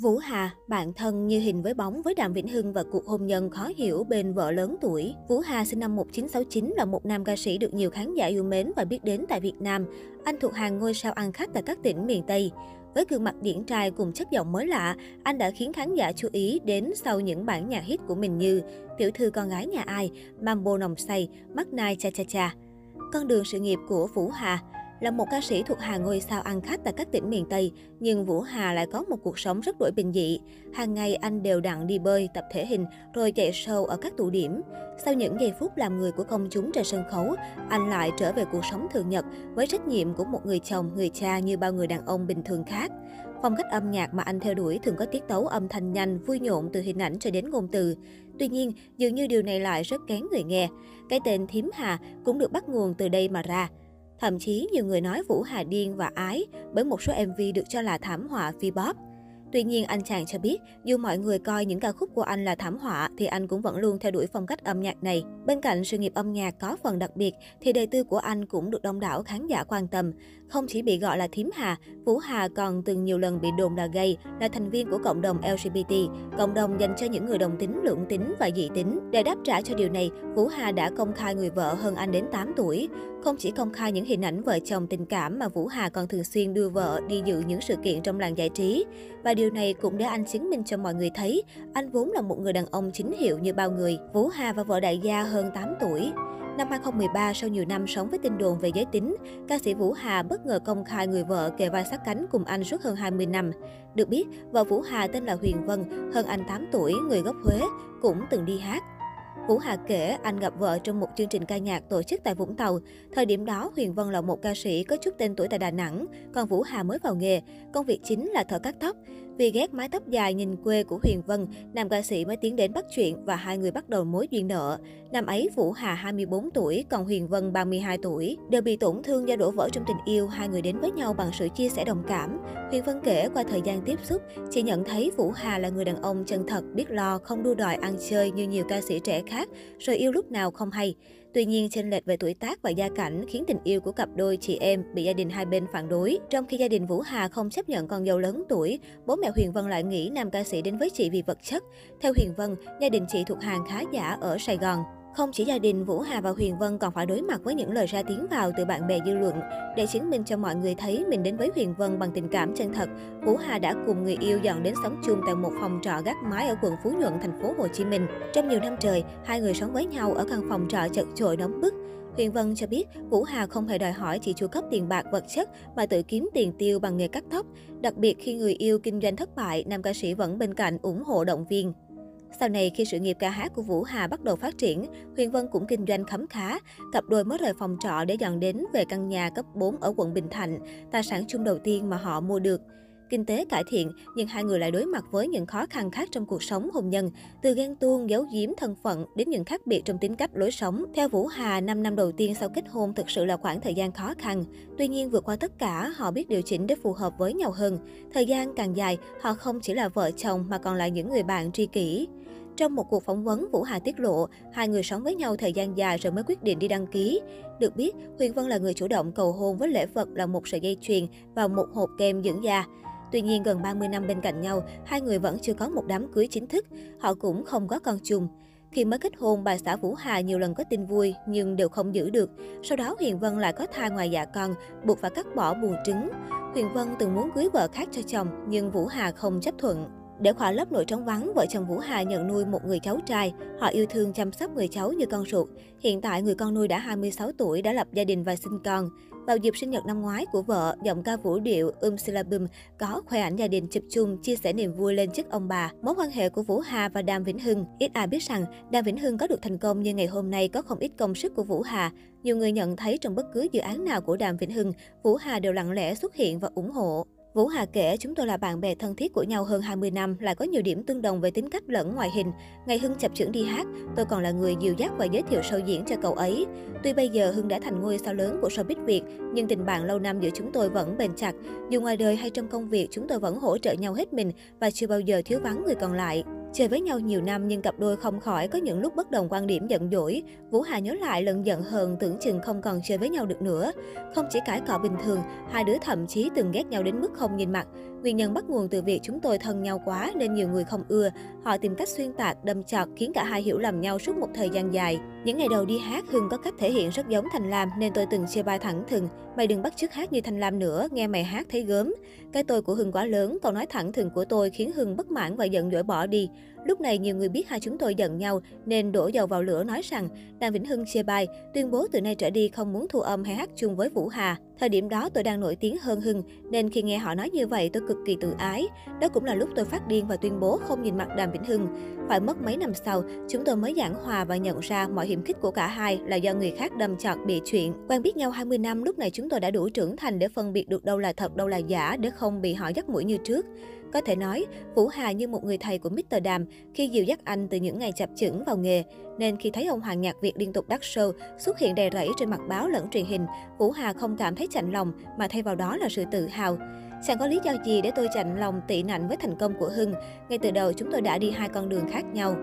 Vũ Hà, bạn thân như hình với bóng với Đàm Vĩnh Hưng và cuộc hôn nhân khó hiểu bên vợ lớn tuổi. Vũ Hà sinh năm 1969 là một nam ca sĩ được nhiều khán giả yêu mến và biết đến tại Việt Nam. Anh thuộc hàng ngôi sao ăn khách tại các tỉnh miền Tây. Với gương mặt điển trai cùng chất giọng mới lạ, anh đã khiến khán giả chú ý đến sau những bản nhạc hit của mình như Tiểu thư con gái nhà ai, Mambo nồng say, Mắt nai cha cha cha. Con đường sự nghiệp của Vũ Hà là một ca sĩ thuộc hàng ngôi sao ăn khách tại các tỉnh miền Tây, nhưng Vũ Hà lại có một cuộc sống rất đổi bình dị. Hàng ngày anh đều đặn đi bơi, tập thể hình, rồi chạy show ở các tụ điểm. Sau những giây phút làm người của công chúng trên sân khấu, anh lại trở về cuộc sống thường nhật với trách nhiệm của một người chồng, người cha như bao người đàn ông bình thường khác. Phong cách âm nhạc mà anh theo đuổi thường có tiết tấu âm thanh nhanh, vui nhộn từ hình ảnh cho đến ngôn từ. Tuy nhiên, dường như điều này lại rất kén người nghe. Cái tên Thím Hà cũng được bắt nguồn từ đây mà ra. Thậm chí nhiều người nói Vũ Hà điên và ái bởi một số MV được cho là thảm họa phi bóp. Tuy nhiên, anh chàng cho biết, dù mọi người coi những ca khúc của anh là thảm họa, thì anh cũng vẫn luôn theo đuổi phong cách âm nhạc này. Bên cạnh sự nghiệp âm nhạc có phần đặc biệt, thì đời tư của anh cũng được đông đảo khán giả quan tâm. Không chỉ bị gọi là thím Hà, Vũ Hà còn từng nhiều lần bị đồn là gay, là thành viên của cộng đồng LGBT, cộng đồng dành cho những người đồng tính, lưỡng tính và dị tính. Để đáp trả cho điều này, Vũ Hà đã công khai người vợ hơn anh đến 8 tuổi. Không chỉ công khai những hình ảnh vợ chồng tình cảm mà Vũ Hà còn thường xuyên đưa vợ đi dự những sự kiện trong làng giải trí. Và điều này cũng để anh chứng minh cho mọi người thấy, anh vốn là một người đàn ông chính hiệu như bao người. Vũ Hà và vợ đại gia hơn 8 tuổi. Năm 2013, sau nhiều năm sống với tin đồn về giới tính, ca sĩ Vũ Hà bất ngờ công khai người vợ kề vai sát cánh cùng anh suốt hơn 20 năm. Được biết, vợ Vũ Hà tên là Huyền Vân, hơn anh 8 tuổi, người gốc Huế, cũng từng đi hát. Vũ Hà kể anh gặp vợ trong một chương trình ca nhạc tổ chức tại Vũng Tàu. Thời điểm đó, Huyền Vân là một ca sĩ có chút tên tuổi tại Đà Nẵng, còn Vũ Hà mới vào nghề. Công việc chính là thợ cắt tóc. Vì ghét mái tóc dài nhìn quê của Huyền Vân, nam ca sĩ mới tiến đến bắt chuyện và hai người bắt đầu mối duyên nợ. Năm ấy, Vũ Hà 24 tuổi, còn Huyền Vân 32 tuổi. Đều bị tổn thương do đổ vỡ trong tình yêu, hai người đến với nhau bằng sự chia sẻ đồng cảm. Huyền Vân kể qua thời gian tiếp xúc, chị nhận thấy Vũ Hà là người đàn ông chân thật, biết lo, không đua đòi ăn chơi như nhiều ca sĩ trẻ khác, rồi yêu lúc nào không hay. Tuy nhiên, chênh lệch về tuổi tác và gia cảnh khiến tình yêu của cặp đôi chị em bị gia đình hai bên phản đối. Trong khi gia đình Vũ Hà không chấp nhận con dâu lớn tuổi, bố mẹ Huyền Vân lại nghĩ nam ca sĩ đến với chị vì vật chất. Theo Huyền Vân, gia đình chị thuộc hàng khá giả ở Sài Gòn. Không chỉ gia đình, Vũ Hà và Huyền Vân còn phải đối mặt với những lời ra tiếng vào từ bạn bè dư luận. Để chứng minh cho mọi người thấy mình đến với Huyền Vân bằng tình cảm chân thật, Vũ Hà đã cùng người yêu dọn đến sống chung tại một phòng trọ gác mái ở quận Phú Nhuận, thành phố Hồ Chí Minh. Trong nhiều năm trời, hai người sống với nhau ở căn phòng trọ chật chội nóng bức. Huyền Vân cho biết Vũ Hà không hề đòi hỏi chỉ chu cấp tiền bạc vật chất mà tự kiếm tiền tiêu bằng nghề cắt tóc. Đặc biệt khi người yêu kinh doanh thất bại, nam ca sĩ vẫn bên cạnh ủng hộ động viên. Sau này, khi sự nghiệp ca hát của Vũ Hà bắt đầu phát triển, Huyền Vân cũng kinh doanh khấm khá. Cặp đôi mới rời phòng trọ để dọn đến về căn nhà cấp 4 ở quận Bình Thạnh, tài sản chung đầu tiên mà họ mua được. Kinh tế cải thiện, nhưng hai người lại đối mặt với những khó khăn khác trong cuộc sống hôn nhân, từ ghen tuông, giấu giếm thân phận đến những khác biệt trong tính cách lối sống. Theo Vũ Hà, 5 năm đầu tiên sau kết hôn thực sự là khoảng thời gian khó khăn. Tuy nhiên, vượt qua tất cả, họ biết điều chỉnh để phù hợp với nhau hơn. Thời gian càng dài, họ không chỉ là vợ chồng mà còn là những người bạn tri kỷ. Trong một cuộc phỏng vấn, Vũ Hà tiết lộ, hai người sống với nhau thời gian dài rồi mới quyết định đi đăng ký. Được biết, Huyền Vân là người chủ động cầu hôn với lễ vật là một sợi dây chuyền và một hộp kem dưỡng da. Tuy nhiên, gần 30 năm bên cạnh nhau, hai người vẫn chưa có một đám cưới chính thức. Họ cũng không có con chung. Khi mới kết hôn, bà xã Vũ Hà nhiều lần có tin vui nhưng đều không giữ được. Sau đó Huyền Vân lại có thai ngoài dạ con, buộc phải cắt bỏ buồng trứng. Huyền Vân từng muốn cưới vợ khác cho chồng nhưng Vũ Hà không chấp thuận. Để khỏa lấp nỗi trống vắng, vợ chồng Vũ Hà nhận nuôi một người cháu trai. Họ yêu thương chăm sóc người cháu như con ruột. Hiện tại, người con nuôi đã 26 tuổi, đã lập gia đình và sinh con. Vào dịp sinh nhật năm ngoái của vợ, giọng ca vũ điệu Um Silabum có khoe ảnh gia đình chụp chung chia sẻ niềm vui lên chức ông bà. Mối quan hệ của Vũ Hà và Đàm Vĩnh Hưng, ít ai biết rằng Đàm Vĩnh Hưng có được thành công như ngày hôm nay có không ít công sức của Vũ Hà. Nhiều người nhận thấy trong bất cứ dự án nào của Đàm Vĩnh Hưng, Vũ Hà đều lặng lẽ xuất hiện và ủng hộ. Vũ Hà kể, chúng tôi là bạn bè thân thiết của nhau hơn 20 năm, lại có nhiều điểm tương đồng về tính cách lẫn ngoại hình. Ngày Hưng chập chững đi hát, tôi còn là người dìu dắt và giới thiệu show diễn cho cậu ấy. Tuy bây giờ Hưng đã thành ngôi sao lớn của showbiz Việt, nhưng tình bạn lâu năm giữa chúng tôi vẫn bền chặt. Dù ngoài đời hay trong công việc, chúng tôi vẫn hỗ trợ nhau hết mình và chưa bao giờ thiếu vắng người còn lại. Chơi với nhau nhiều năm nhưng cặp đôi không khỏi có những lúc bất đồng quan điểm giận dỗi. Vũ Hà nhớ lại lần giận hờn tưởng chừng không còn chơi với nhau được nữa. Không chỉ cãi cọ bình thường, hai đứa thậm chí từng ghét nhau đến mức không nhìn mặt. Nguyên nhân bắt nguồn từ việc chúng tôi thân nhau quá nên nhiều người không ưa. Họ tìm cách xuyên tạc, đâm chọt khiến cả hai hiểu lầm nhau suốt một thời gian dài. Những ngày đầu đi hát, Hưng có cách thể hiện rất giống Thành Lam nên tôi từng chia bài thẳng thừng. Mày đừng bắt chước hát như Thành Lam nữa, nghe mày hát thấy gớm. Cái tôi của Hưng quá lớn, câu nói thẳng thừng của tôi khiến Hưng bất mãn và giận dỗi bỏ đi. Lúc này nhiều người biết hai chúng tôi giận nhau nên đổ dầu vào lửa nói rằng Đàm Vĩnh Hưng chia bài tuyên bố từ nay trở đi không muốn thu âm hay hát chung với Vũ Hà. Thời điểm đó tôi đang nổi tiếng hơn Hưng nên khi nghe họ nói như vậy tôi cực kỳ tự ái. Đó cũng là lúc tôi phát điên và tuyên bố không nhìn mặt Đàm Vĩnh Hưng. Phải mất mấy năm sau, chúng tôi mới giảng hòa và nhận ra mọi hiểm khích của cả hai là do người khác đâm chọt bị chuyện. Quen biết nhau 20 năm, lúc này chúng tôi đã đủ trưởng thành để phân biệt được đâu là thật, đâu là giả để không bị họ dắt mũi như trước. Có thể nói, Vũ Hà như một người thầy của Mr. Đàm khi dìu dắt anh từ những ngày chập chững vào nghề. Nên khi thấy ông Hoàng Nhạc Việt liên tục đắt show, xuất hiện đầy rẫy trên mặt báo lẫn truyền hình, Vũ Hà không cảm thấy chạnh lòng mà thay vào đó là sự tự hào. Chẳng có lý do gì để tôi chạnh lòng tị nạnh với thành công của Hưng. Ngay từ đầu chúng tôi đã đi hai con đường khác nhau.